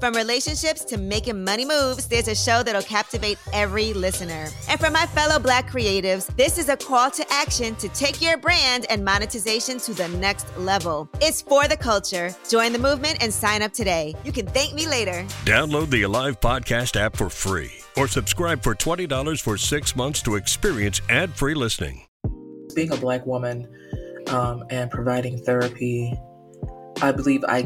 From relationships to making money moves, there's a show that'll captivate every listener. And for my fellow Black creatives, this is a call to action to take your brand and monetization to the next level. It's for the culture. Join the movement and sign up today. You can thank me later. Download the Alive Podcast app for free or subscribe for $20 for six months to experience ad free listening. Being a Black woman um, and providing therapy, I believe I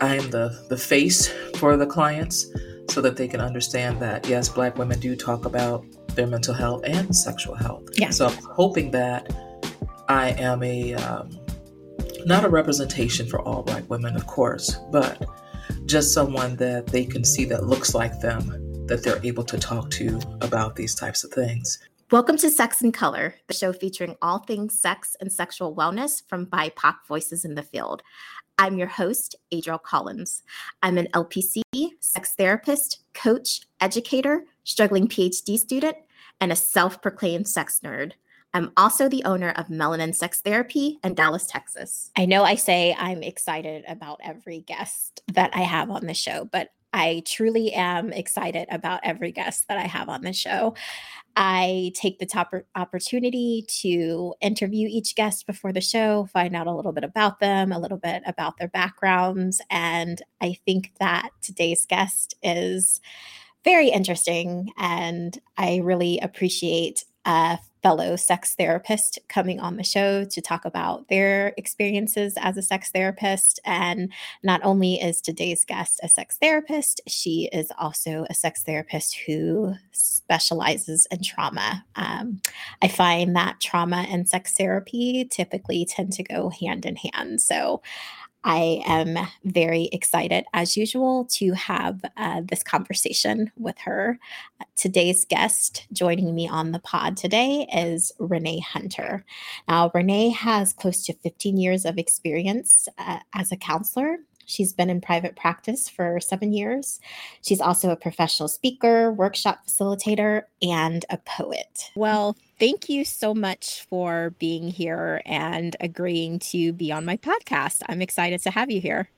I am the, the face for the clients so that they can understand that, yes, Black women do talk about their mental health and sexual health. Yeah. So I'm hoping that I am a, um, not a representation for all Black women, of course, but just someone that they can see that looks like them, that they're able to talk to about these types of things. Welcome to Sex in Color, the show featuring all things sex and sexual wellness from BIPOC voices in the field. I'm your host, Adriel Collins. I'm an LPC, sex therapist, coach, educator, struggling PhD student, and a self proclaimed sex nerd. I'm also the owner of Melanin Sex Therapy in Dallas, Texas. I know I say I'm excited about every guest that I have on the show, but I truly am excited about every guest that I have on the show. I take the top opportunity to interview each guest before the show, find out a little bit about them, a little bit about their backgrounds. And I think that today's guest is very interesting. And I really appreciate a fellow sex therapist coming on the show to talk about their experiences as a sex therapist. And not only is today's guest a sex therapist, she is also a sex therapist who specializes in trauma. Um, I find that trauma and sex therapy typically tend to go hand in hand. So I am very excited, as usual, to have uh, this conversation with her. Today's guest joining me on the pod today is Renea Hunter. Now, Renea has close to 15 years of experience uh, as a counselor She's been in private practice for seven years. She's also a professional speaker, workshop facilitator, and a poet. Well, thank you so much for being here and agreeing to be on my podcast. I'm excited to have you here.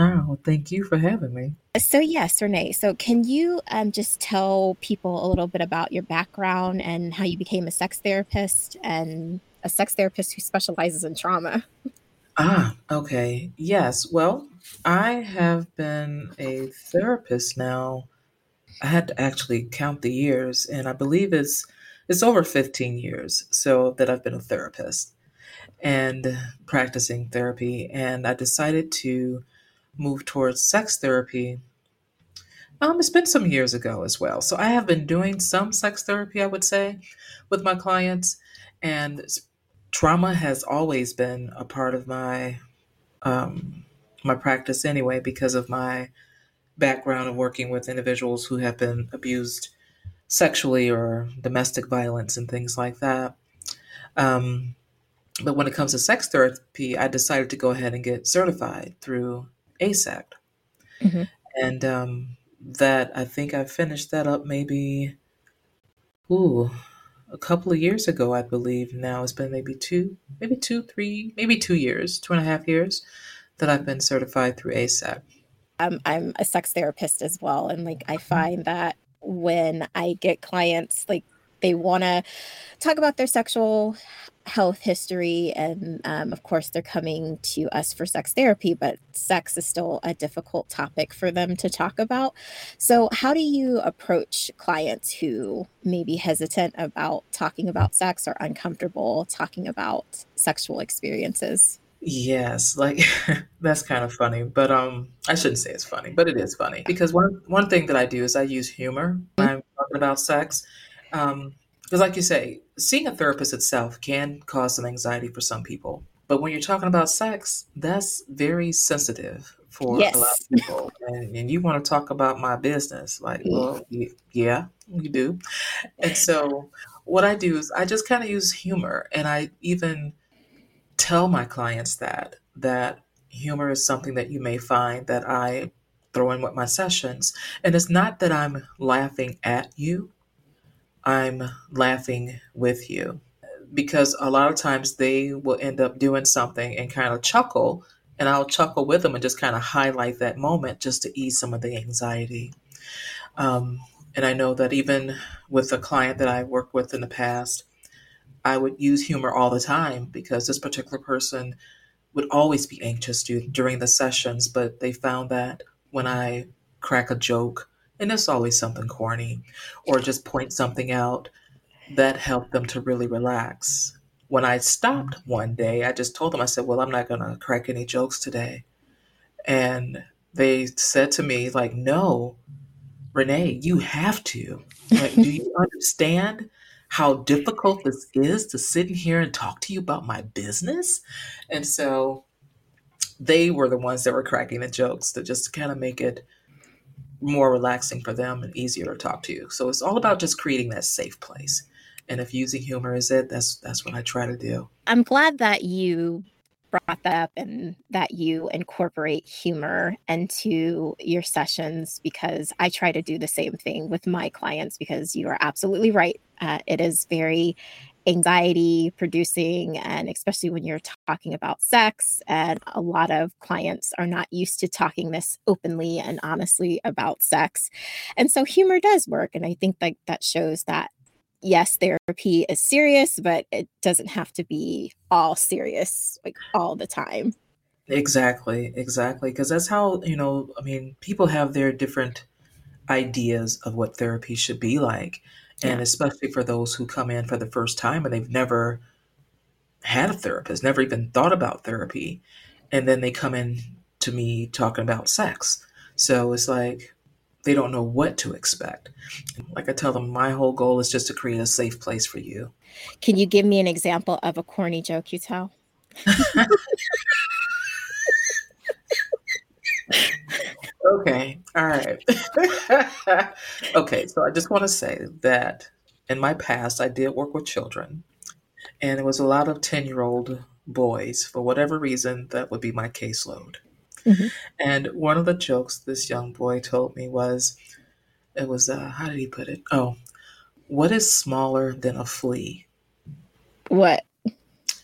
Oh, thank you for having me. So, yes, Renea. So, can you um, just tell people a little bit about your background and how you became a sex therapist and a sex therapist who specializes in trauma? Ah, okay. Yes. Well, I have been a therapist now. I had to actually count the years, and I believe it's it's over 15 years so that I've been a therapist and practicing therapy. And I decided to move towards sex therapy. Um, it's been some years ago as well. So I have been doing some sex therapy, I would say, with my clients, and trauma has always been a part of my um, my practice anyway because of my background of working with individuals who have been abused sexually or domestic violence and things like that. Um, but when it comes to sex therapy, I decided to go ahead and get certified through AASECT. Mm-hmm. And um, that I think I finished that up maybe, ooh, a couple of years ago, I believe. Now it's been maybe two, maybe two, three, maybe two years, two and a half years that I've been certified through AASECT. Um, I'm a sex therapist as well. And like, I mm-hmm. find that when I get clients, like, they want to talk about their sexual health history and um, of course they're coming to us for sex therapy but sex is still a difficult topic for them to talk about so how do you approach clients who may be hesitant about talking about sex or uncomfortable talking about sexual experiences Yes, like that's kind of funny, but um, I shouldn't say it's funny, but it is funny. Because one one thing that I do is I use humor when I'm talking about sex, um, because like you say, seeing a therapist itself can cause some anxiety for some people, but when you're talking about sex, that's very sensitive for a lot of people, and, and you want to talk about my business, like, well, yeah, you do, and so what I do is I just kind of use humor, and I even tell my clients that that humor is something that you may find that I throw in with my sessions. And it's not that I'm laughing at you, I'm laughing with you. because a lot of times they will end up doing something and kind of chuckle, and I'll chuckle with them and just kind of highlight that moment just to ease some of the anxiety. Um, and I know that even with a client that I worked with in the past, I would use humor all the time because this particular person would always be anxious during the sessions, but they found that when I crack a joke, and it's always something corny, or just point something out, that helped them to really relax. When I stopped one day, I just told them, I said, Well, I'm not going to crack any jokes today. And they said to me, like, no, Renea, you have to. Like, do you understand how difficult this is to sit in here and talk to you about my business? And so they were the ones that were cracking the jokes to just kind of make it more relaxing for them and easier to talk to you. So it's all about just creating that safe place. And if using humor is it, that's that's what I try to do. I'm glad that you brought that up and that you incorporate humor into your sessions because I try to do the same thing with my clients because you are absolutely right. Uh, it is very anxiety producing and especially when you're talking about sex and a lot of clients are not used to talking this openly and honestly about sex and so humor does work and i think that that shows that yes, therapy is serious, but it doesn't have to be all serious like all the time. Exactly, exactly. Because that's how, you know, I mean, people have their different ideas of what therapy should be like. And yeah. especially for those who come in for the first time and they've never had a therapist, never even thought about therapy. And then they come in to me talking about sex. So it's like, they don't know what to expect. Like I tell them, my whole goal is just to create a safe place for you. Can you give me an example of a corny joke you tell? okay, all right. okay, so I just want to say that in my past, I did work with children, and it was a lot of 10 year old boys. For whatever reason, that would be my caseload. Mm-hmm. And one of the jokes this young boy told me was, it was, uh, how did he put it? Oh, what is smaller than a flea? What?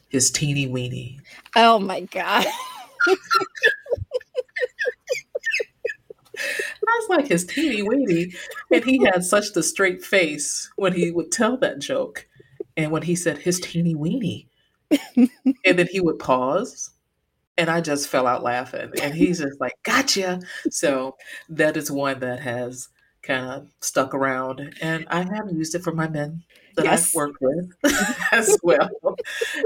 His teeny weeny. Oh my God. I was like his teeny weeny. And he had such the straight face when he would tell that joke. And when he said his teeny weeny, and then he would pause and I just fell out laughing. And he's just like, gotcha. So that is one that has kind of stuck around. And I have used it for my men that yes. I've worked with as well.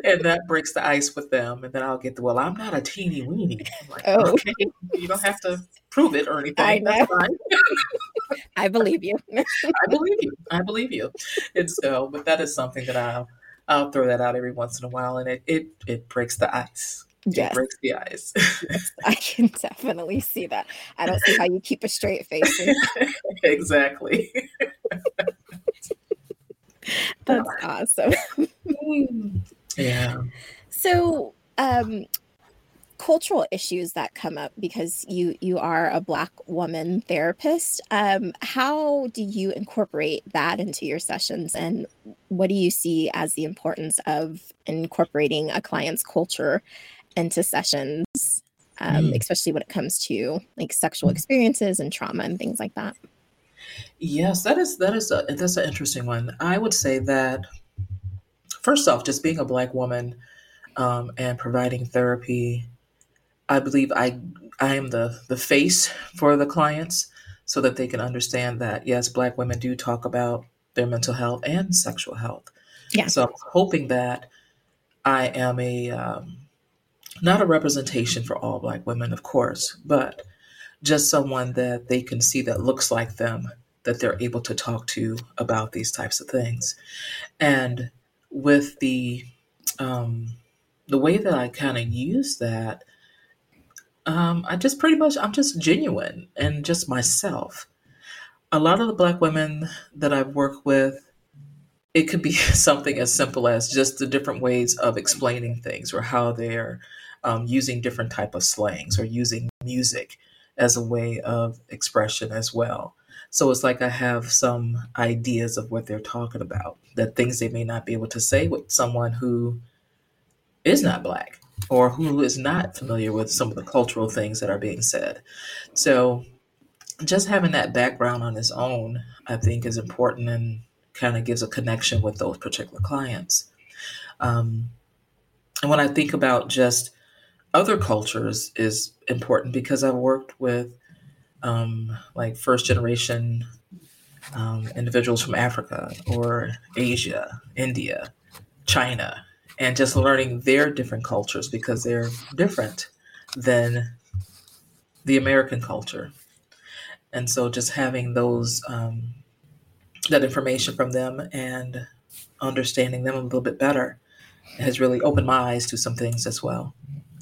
and that breaks the ice with them. And then I'll get the, well, I'm not a teeny weeny. Like, oh. Okay, you don't have to prove it or anything. I know. I believe you. I believe you. I believe you. And so, but that is something that I'll, I'll throw that out every once in a while and it, it, it breaks the ice. Yes. It breaks the ice. yes, I can definitely see that. I don't see how you keep a straight face. exactly. That's awesome. yeah. So, um, cultural issues that come up because you you are a black woman therapist um, how do you incorporate that into your sessions and what do you see as the importance of incorporating a client's culture into sessions, um, mm. especially when it comes to like sexual experiences and trauma and things like that. Yes, that is that is a, that's an interesting one. I would say that first off, just being a black woman um, and providing therapy, I believe I I am the the face for the clients so that they can understand that yes, black women do talk about their mental health and sexual health. Yeah. So I'm hoping that I am a um, not a representation for all Black women, of course, but just someone that they can see that looks like them, that they're able to talk to about these types of things. And with the um, the way that I kind of use that, um, I just pretty much I'm just genuine and just myself. A lot of the Black women that I've worked with it could be something as simple as just the different ways of explaining things or how they're um, using different type of slangs or using music as a way of expression as well. So it's like I have some ideas of what they're talking about, that things they may not be able to say with someone who is not Black or who is not familiar with some of the cultural things that are being said. So just having that background on its own, I think, is important and kind of gives a connection with those particular clients. Um, and when I think about just other cultures is important because I've worked with um, like first generation um, individuals from Africa or Asia, India, China, and just learning their different cultures because they're different than the American culture. And so just having those um, that information from them and understanding them a little bit better has really opened my eyes to some things as well.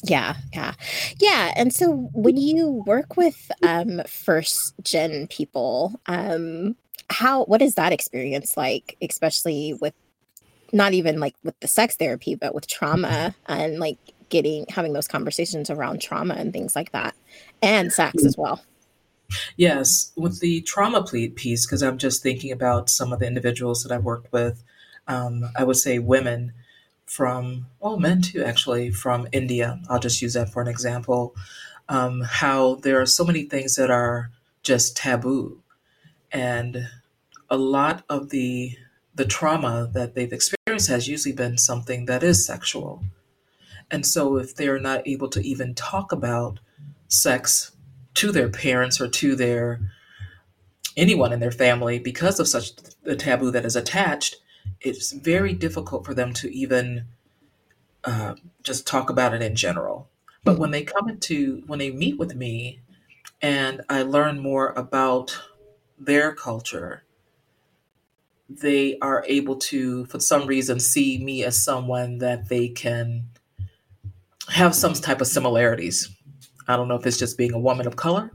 Yeah, yeah. Yeah. And so when you work with um first gen people, um how what is that experience like, especially with not even like with the sex therapy, but with trauma and like getting having those conversations around trauma and things like that and sex as well. Yes, with the trauma piece, because I'm just thinking about some of the individuals that I've worked with. Um, I would say women from, well, men too, actually, from India. I'll just use that for an example. Um, how there are so many things that are just taboo. And a lot of the the trauma that they've experienced has usually been something that is sexual. And so if they're not able to even talk about sex to their parents or to their anyone in their family because of such a taboo that is attached, it's very difficult for them to even uh, just talk about it in general. But when they come into, when they meet with me and I learn more about their culture, they are able to, for some reason, see me as someone that they can have some type of similarities. I don't know if it's just being a woman of color,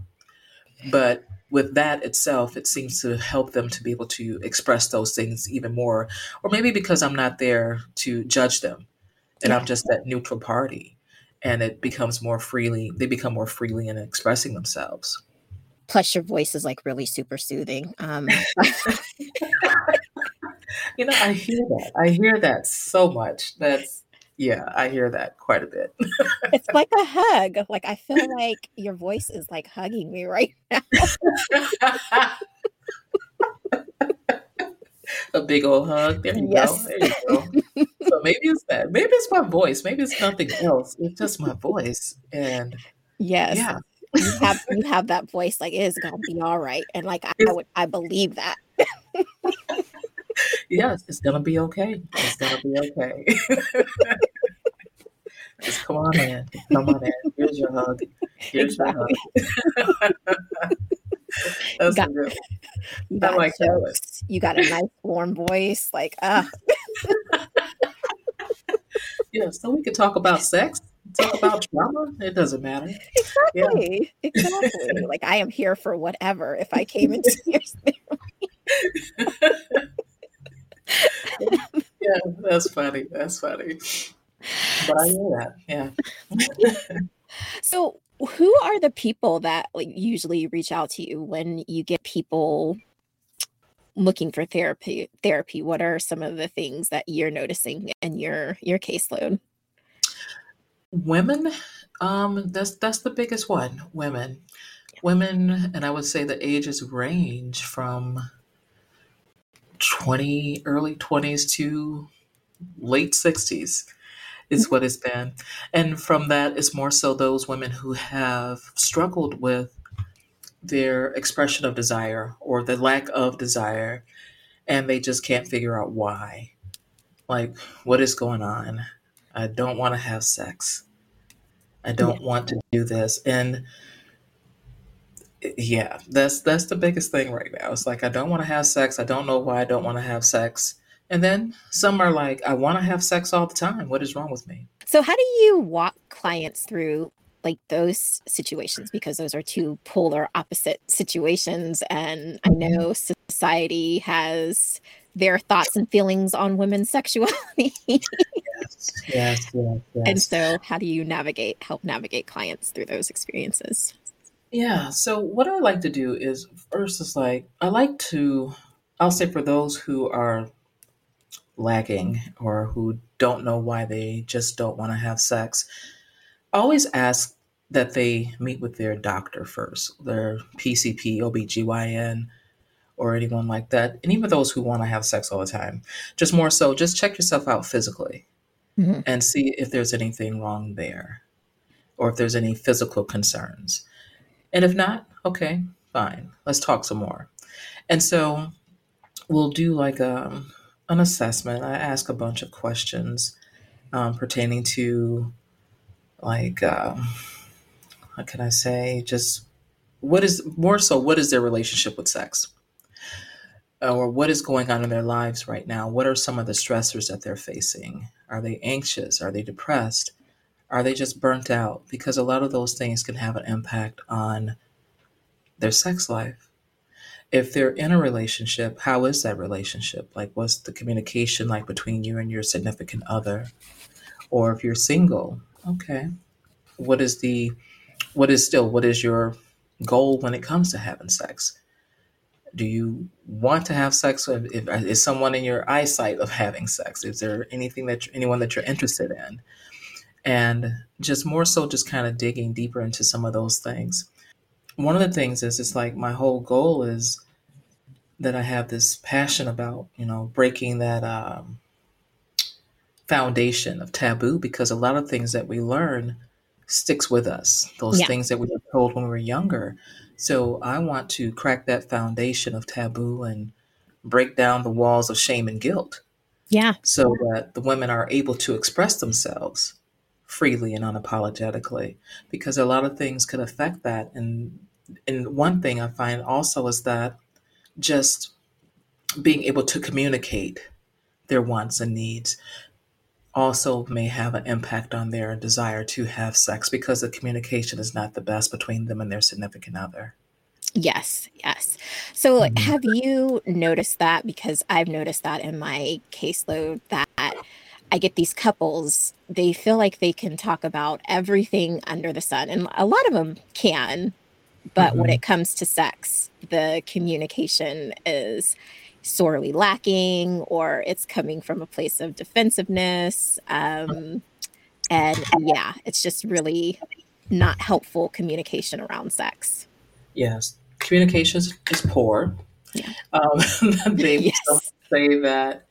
but with that itself, it seems to help them to be able to express those things even more. Or maybe because I'm not there to judge them and I'm just that neutral party. And it becomes more freely, they become more freely in expressing themselves. Plus, your voice is like really super soothing. Um. you know, I hear that. I hear that so much. That's yeah, I hear that quite a bit. it's like a hug. Like I feel like your voice is like hugging me right now. a big old hug. There you yes. go. There you go. so maybe it's that. Maybe it's my voice. Maybe it's nothing else. It's just my voice. And yes. Yeah. you have you have that voice like it is gonna be all right. And like I, I would I believe that. Yes, it's gonna be okay. It's gonna be okay. Just come on in. Come on in. Here's your hug. Here's exactly. your hug. That's got, good. You got like jokes. You got a nice warm voice. Like, ah. Uh. yeah, so we could talk about sex, talk about trauma. It doesn't matter. Exactly. Yeah. Exactly. like I am here for whatever if I came into your therapy. yeah, that's funny. That's funny. But I hear that. Yeah. so who are the people that like usually reach out to you when you get people looking for therapy therapy what are some of the things that you're noticing in your your caseload women um that's that's the biggest one women women and i would say the ages range from 20 early 20s to late 60s is mm-hmm. what it's been. And from that, it's more so those women who have struggled with their expression of desire or the lack of desire, and they just can't figure out why. Like, what is going on? I don't want to have sex. I don't yeah. want to do this. And yeah, that's that's the biggest thing right now. It's like I don't want to have sex. I don't know why I don't want to have sex. And then some are like, I want to have sex all the time. What is wrong with me? So, how do you walk clients through like those situations? Because those are two polar opposite situations. And I mm-hmm. know society has their thoughts and feelings on women's sexuality. yes, yes, yes, yes. And so, how do you navigate, help navigate clients through those experiences? Yeah. So what I like to do is first is like I like to I'll say for those who are lacking or who don't know why they just don't want to have sex, I always ask that they meet with their doctor first, their PCP, OBGYN, or anyone like that. And even those who want to have sex all the time. Just more so, just check yourself out physically Mhm. and see if there's anything wrong there or if there's any physical concerns. And if not, okay, fine. Let's talk some more. And so we'll do like a, an assessment. I ask a bunch of questions um, pertaining to like um, what can I say? Just what is more so what is their relationship with sex? Or what is going on in their lives right now? What are some of the stressors that they're facing? Are they anxious? Are they depressed? Are they just burnt out? Because a lot of those things can have an impact on their sex life. If they're in a relationship, how is that relationship? Like, what's the communication like between you and your significant other? Or if you're single, okay, what is the, what is still, what is your goal when it comes to having sex? Do you want to have sex? If, if, is someone in your eyesight of having sex? Is there anything that anyone that you're interested in? And just more so, just kind of digging deeper into some of those things. One of the things is, it's like my whole goal is that I have this passion about, you know, breaking that um, foundation of taboo because a lot of things that we learn sticks with us. Those Yeah. things that we were told when we were younger. So I want to crack that foundation of taboo and break down the walls of shame and guilt Yeah. so that the women are able to express themselves freely and unapologetically because a lot of things could affect that and and one thing I find also is that just being able to communicate their wants and needs also may have an impact on their desire to have sex because the communication is not the best between them and their significant other. Yes, yes. So, Mhm. have you noticed that? Because I've noticed that in my caseload that I get these couples, they feel like they can talk about everything under the sun, and a lot of them can, but when Mhm. it comes to sex, the communication is sorely lacking, or it's coming from a place of defensiveness. Um, and yeah, it's just really not helpful communication around sex. Yes, communication is is poor. Yeah. Um, they Yes. say that,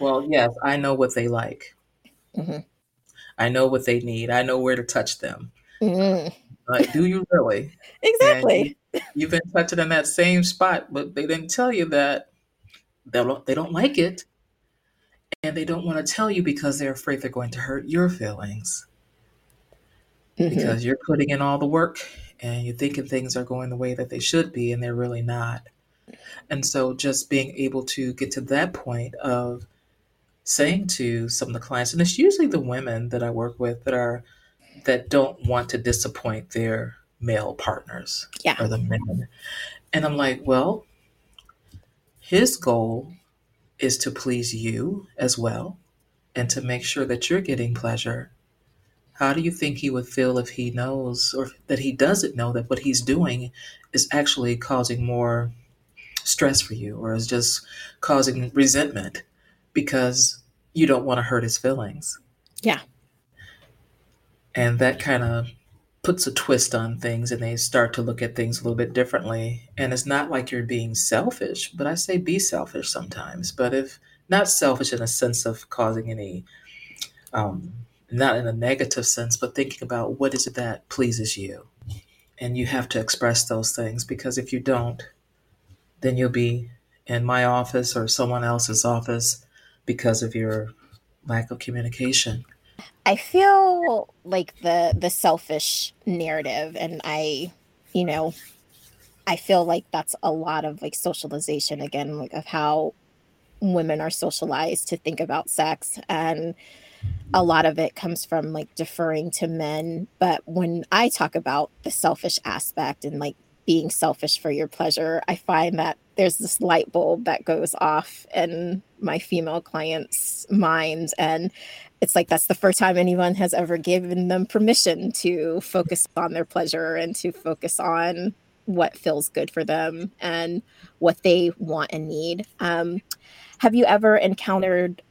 well, yes, I know what they like. Mhm. I know what they need. I know where to touch them. Mm, Like, do you really? Exactly. you, you've been touching in that same spot, but they didn't tell you that they don't, they don't like it. And they don't want to tell you because they're afraid they're going to hurt your feelings Mhm. because you're putting in all the work and you're thinking things are going the way that they should be and they're really not. And so just being able to get to that point of saying to some of the clients, and it's usually the women that I work with that are that don't want to disappoint their male partners Yeah. or the men. And I'm like, well, his goal is to please you as well and to make sure that you're getting pleasure. How do you think he would feel if he knows or that he doesn't know that what he's doing is actually causing more stress for you or is just causing resentment because you don't want to hurt his feelings? Yeah. And that kind of puts a twist on things and they start to look at things a little bit differently. And it's not like you're being selfish, but I say be selfish sometimes. But if not selfish in a sense of causing any, um, not in a negative sense, but thinking about what is it that pleases you. And you have to express those things because if you don't, then you'll be in my office or someone else's office because of your lack of communication. I feel like the the selfish narrative and I you know I feel like that's a lot of like socialization again like of how women are socialized to think about sex and a lot of it comes from like deferring to men but when I talk about the selfish aspect and like being selfish for your pleasure I find that there's this light bulb that goes off in my female clients' minds and it's like that's the first time anyone has ever given them permission to focus on their pleasure and to focus on what feels good for them and what they want and need. Um, have you ever encountered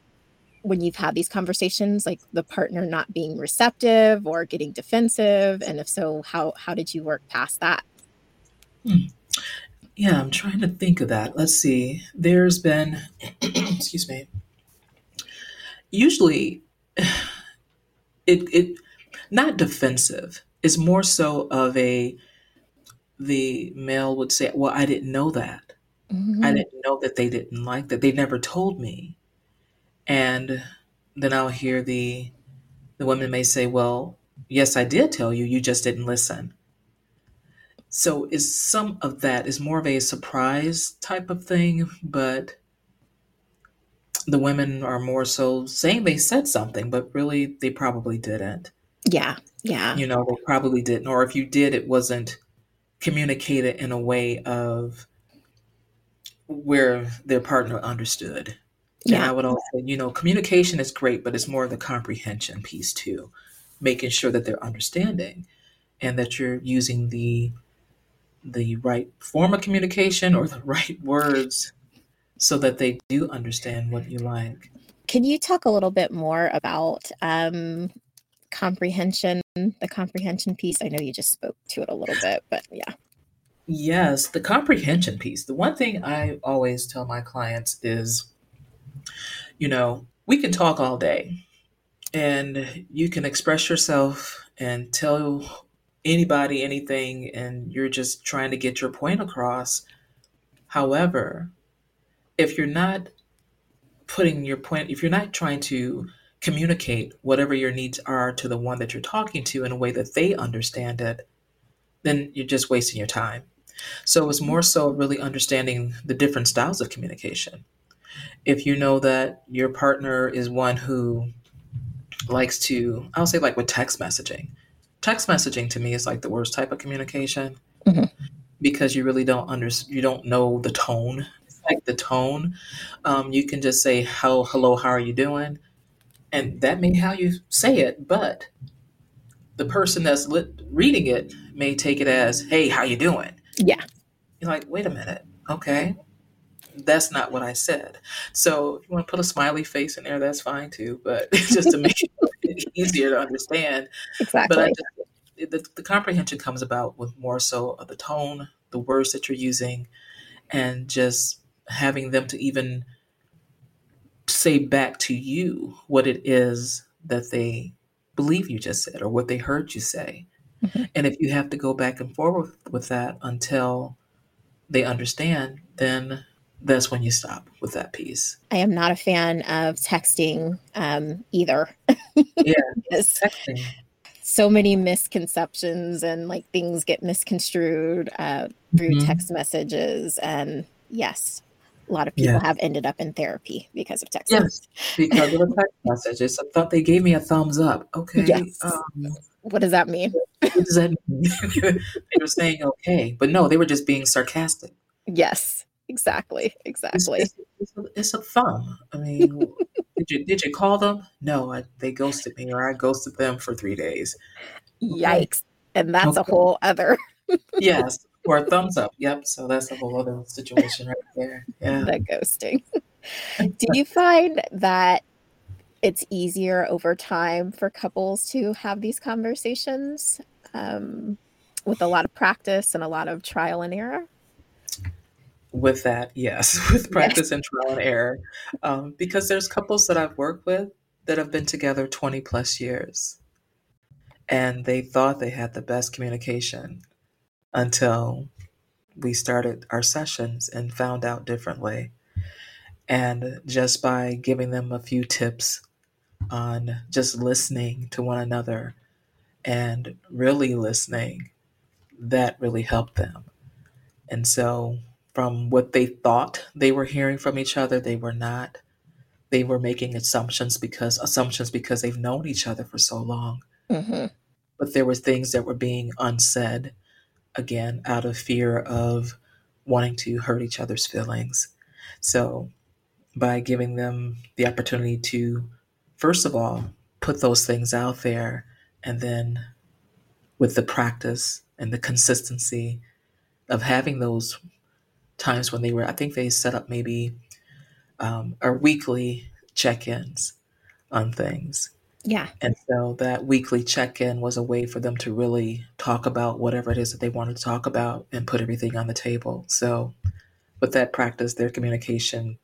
when you've had these conversations, like the partner not being receptive or getting defensive? And if so, how how did you work past that? Hmm. Yeah, I'm trying to think of that. Let's see. There's been, excuse me. Usually, it it not defensive. It's more so of a the male would say, "Well, I didn't know that. Mm-hmm. I didn't know that they didn't like that. They never told me." And then I'll hear the the women may say, "Well, yes, I did tell you. You just didn't listen." So is some of that is more of a surprise type of thing, but the women are more so saying they said something, but really they probably didn't. Yeah. Yeah. You know, they probably didn't. Or if you did, it wasn't communicated in a way of where their partner understood. Yeah. And I would also, you know, communication is great, but it's more of the comprehension piece too, making sure that they're understanding and that you're using the the right form of communication or the right words so that they do understand what you like. Can you talk a little bit more about um, comprehension, the comprehension piece? I know you just spoke to it a little bit, but yeah. Yes, the comprehension piece. The one thing I always tell my clients is, you know, we can talk all day and you can express yourself and tell anybody anything and you're just trying to get your point across. However, if you're not putting your point, if you're not trying to communicate whatever your needs are to the one that you're talking to in a way that they understand it, then you're just wasting your time. So it's more so really understanding the different styles of communication. If you know that your partner is one who likes to, I'll say like with text messaging, text messaging to me is like the worst type of communication mm-hmm. because you really don't under you don't know the tone. It's like the tone. Um, you can just say how hello, how are you doing, and that may how you say it, but the person that's lit, reading it may take it as hey, how you doing? Yeah. You're like, wait a minute, okay. That's not what I said. So if you want to put a smiley face in there, that's fine too. But just to make it easier to understand. Exactly. But I just the, the comprehension comes about with more so of the tone, the words that you're using, and just having them to even say back to you what it is that they believe you just said or what they heard you say. Mm-hmm. And if you have to go back and forth with that until they understand, then that's when you stop with that piece. I am not a fan of texting um, either. yeah, texting so many misconceptions and like things get misconstrued uh, through mm-hmm. text messages. And yes, a lot of people yeah. have ended up in therapy because of text. Yes, because of the text messages. I thought they gave me a thumbs up. Okay. Yes. Um, what does that mean? what does that mean? they were saying okay, but no, they were just being sarcastic. Yes, exactly, exactly. It's, it's, it's, a, it's a thumb. I mean, did you did you call them? No, I, they ghosted me, or I ghosted them for three days. Yikes! And that's okay. a whole other. yes, or a thumbs up. Yep. So that's a whole other situation right there. Yeah. That ghosting. Do you find that it's easier over time for couples to have these conversations um, with a lot of practice and a lot of trial and error? With that, yes, with practice yes. and trial and error. Um, because there's couples that I've worked with that have been together 20 plus years. And they thought they had the best communication until we started our sessions and found out differently. And just by giving them a few tips on just listening to one another and really listening, that really helped them. And so from what they thought they were hearing from each other. They were not. They were making assumptions because assumptions because they've known each other for so long. Mm-hmm. But there were things that were being unsaid, again, out of fear of wanting to hurt each other's feelings. So, by giving them the opportunity to, first of all, put those things out there and then with the practice and the consistency of having those times when they were i think they set up maybe um, weekly check-ins on things. Yeah. and so that weekly check-in was a way for them to really talk about whatever it is that they wanted to talk about and put everything on the table. So with that practice their communication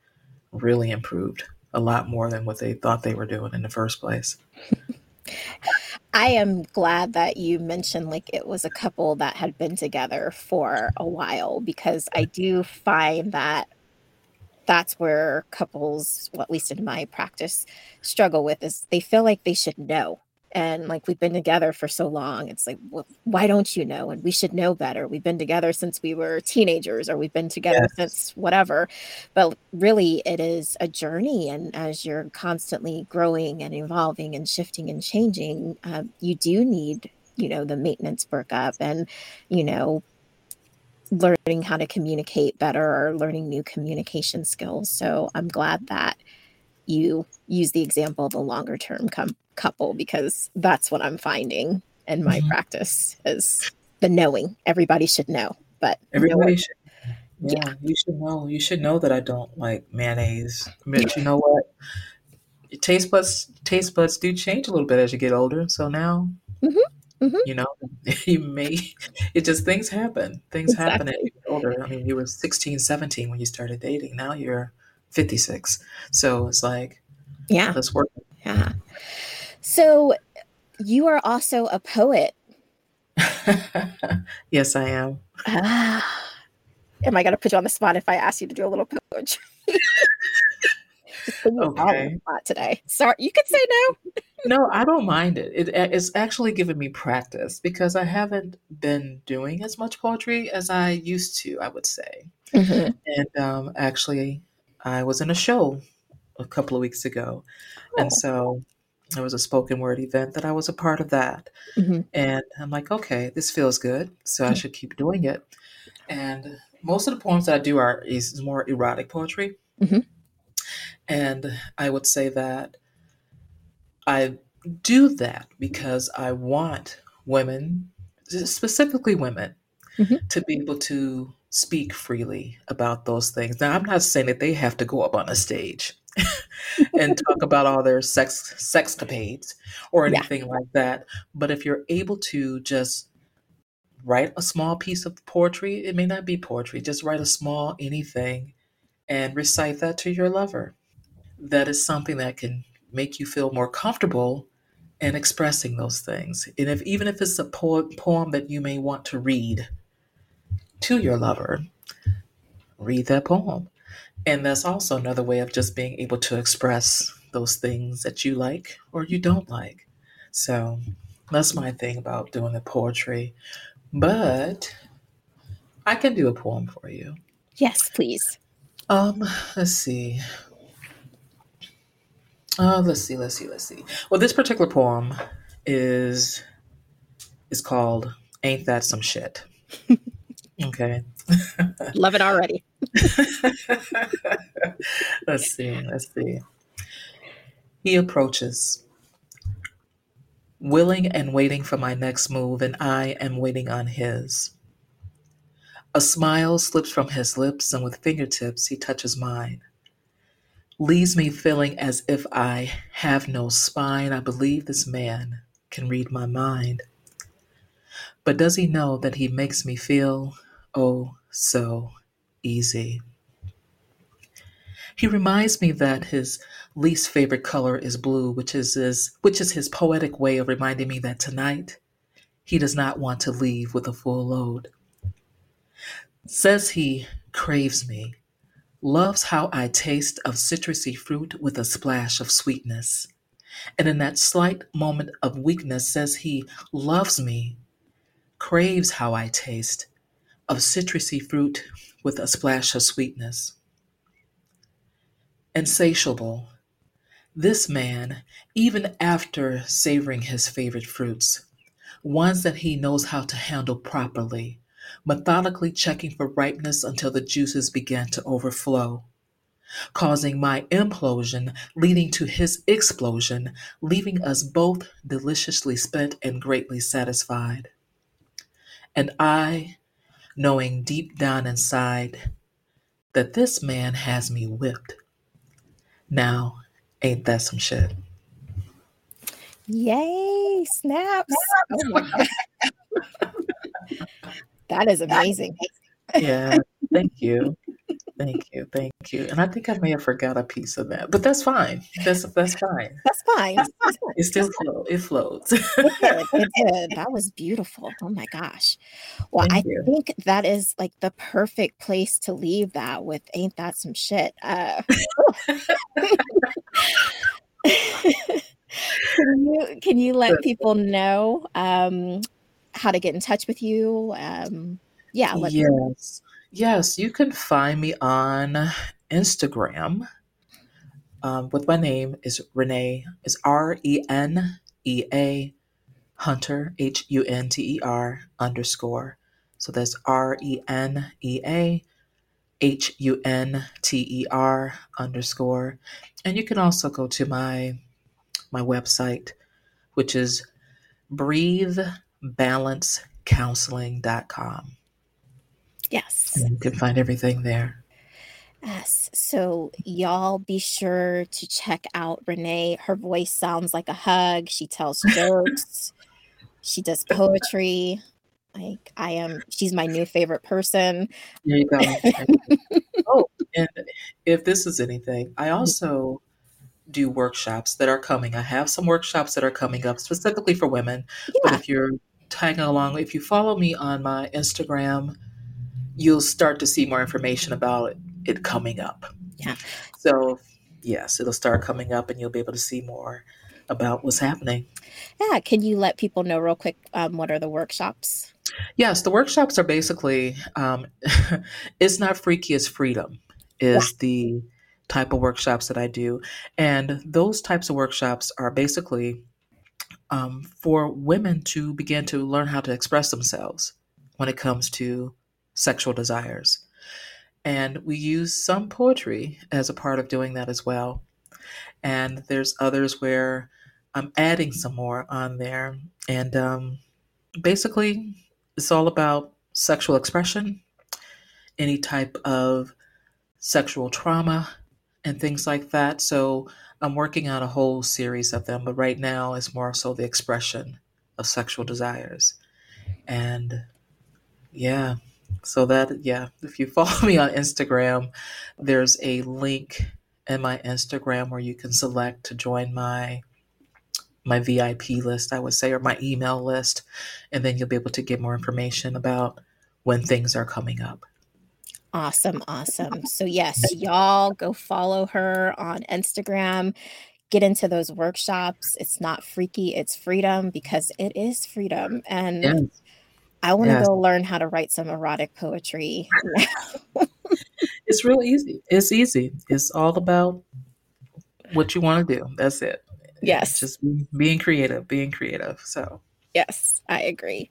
really improved a lot more than what they thought they were doing in the first place I am glad that you mentioned like it was a couple that had been together for a while because I do find that that's where couples, well, at least in my practice, struggle with is they feel like they should know. And like we've been together for so long, it's like, well, why don't you know? And we should know better. We've been together since we were teenagers, or we've been together yes since whatever. But really, it is a journey. And as you're constantly growing and evolving and shifting and changing, uh, you do need, you know, the maintenance workup and, you know, learning how to communicate better or learning new communication skills. So I'm glad that you use the example of a longer term com- couple because that's what I'm finding in my Mhm. practice is the knowing. Everybody should know, but everybody knowing, should yeah, Yeah, you should know. You should know that I don't like mayonnaise. But you know what? Your taste buds taste buds do change a little bit as you get older. So now, hmm hmm you know, you may it just things happen. Things happen as you get older. I mean, you were 16, 17 when you started dating. Now you're 56. So it's like, Yeah, let's work. yeah. So you are also a poet. yes, I am. Ah, am I going to put you on the spot if I ask you to do a little poetry? Just put you all on the Okay. today. Sorry, you could say no. No, I don't mind it. It it's actually given me practice because I haven't been doing as much poetry as I used to, I would say. hmm And um, actually, I was in a show a couple of weeks ago, and Oh. so there was a spoken word event that I was a part of that. hmm And I'm like, okay, this feels good, so I should keep doing it. And most of the poems that I do are is more erotic poetry, hmm and I would say that I do that because I want women, specifically women, hmm to be able to speak freely about those things. Now, I'm not saying that they have to go up on a stage and talk about all their sex sexcapades or Yeah. anything like that, but if you're able to just write a small piece of poetry, it may not be poetry, just write a small anything and recite that to your lover. That is something that can make you feel more comfortable in expressing those things. And if even if it's a po- poem that you may want to read to your lover, read that poem. And that's also another way of just being able to express those things that you like or you don't like. So that's my thing about doing the poetry. But I can do a poem for you. Yes, please. Um, let's see. Uh, let's see, let's see, let's see. Well, this particular poem is is called Ain't That Some Shit. Okay. Love it already. let's see, let's see. He approaches, willing and waiting for my next move, and I am waiting on his. A smile slips from his lips, and with fingertips he touches mine. Leaves me feeling as if I have no spine. I believe this man can read my mind. But does he know that he makes me feel, oh, so easy? He reminds me that his least favorite color is blue, which is his, which is his poetic way of reminding me that tonight he does not want to leave with a full load. Says he craves me, loves how I taste of citrusy fruit with a splash of sweetness. And in that slight moment of weakness, says he loves me, craves how I taste of citrusy fruit with a splash of sweetness. Insatiable, this man, even after savoring his favorite fruits, ones that he knows how to handle properly, methodically checking for ripeness until the juices began to overflow, causing my implosion, leading to his explosion, leaving us both deliciously spent and greatly satisfied. And I, knowing deep down inside that this man has me whipped. Now, ain't that some shit? Yay, snaps. Oh that is amazing. Yeah, thank you. Thank you, thank you. And I think I may have forgot a piece of that, but that's fine. That's that's fine. That's fine. It still flows. It flows. it did. It did. That was beautiful. Oh my gosh. Well, Thank I you. think that is like the perfect place to leave that with. Ain't that some shit? Uh, can you can you let people know um, how to get in touch with you? Um, yeah. Yes. Yes, you can find me on Instagram. Um, with my name is Renea. Is R E N E A Hunter H U N T E R underscore. So that's R E N E A H U N T E R underscore. And you can also go to my my website, which is breathebalancecounseling.com. Yes. And you can find everything there. Yes. So y'all be sure to check out Renea. Her voice sounds like a hug. She tells jokes. she does poetry. Like I am she's my new favorite person. There you go. oh, and if this is anything, I also do workshops that are coming. I have some workshops that are coming up specifically for women. But if you're tagging along, if you follow me on my Instagram, you'll start to see more information about it, coming up. Yeah. So, yes, it'll start coming up and you'll be able to see more about what's happening. Yeah. Can you let people know real quick um, what are the workshops? Yes, the workshops are basically um, it's not freaky, it's freedom is the type of workshops that I do, and those types of workshops are basically um, for women to begin to learn how to express themselves when it comes to sexual desires, and we use some poetry as a part of doing that as well. And there's others where I'm adding some more on there, and um, basically it's all about sexual expression, any type of sexual trauma, and things like that. So I'm working on a whole series of them, but right now it's more so the expression of sexual desires. And yeah, so that, yeah, if you follow me on Instagram, there's a link in my Instagram where you can select to join my my VIP list, I would say, or my email list, and then you'll be able to get more information about when things are coming up. Awesome, awesome. So yes, y'all go follow her on Instagram. Get into those workshops. It's not freaky, it's freedom because it is freedom. And Yes. I want to Yes. go learn how to write some erotic poetry. It's real easy. It's easy. It's all about what you want to do. That's it. Yes. Just being creative, being creative. So, Yes, I agree.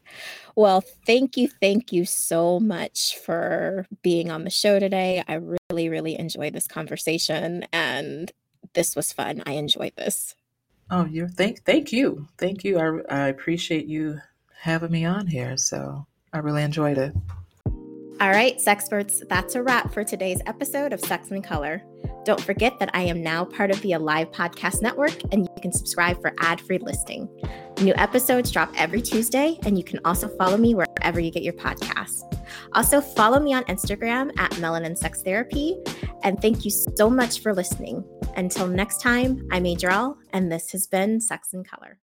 Well, thank you. Thank you so much for being on the show today. I really, really enjoyed this conversation and this was fun. I enjoyed this. oh, you're thank thank you. Thank you. I I appreciate you having me on here. So, I really enjoyed it. All right, Sexperts, that's a wrap for today's episode of Sex in Color. Don't forget that I am now part of the Alive Podcast Network and you can subscribe for ad free listing. New episodes drop every Tuesday, and you can also follow me wherever you get your podcasts. Also, follow me on Instagram at Melanin Sex Therapy. And thank you so much for listening. Until next time, I'm Adriel, and this has been Sex in Color.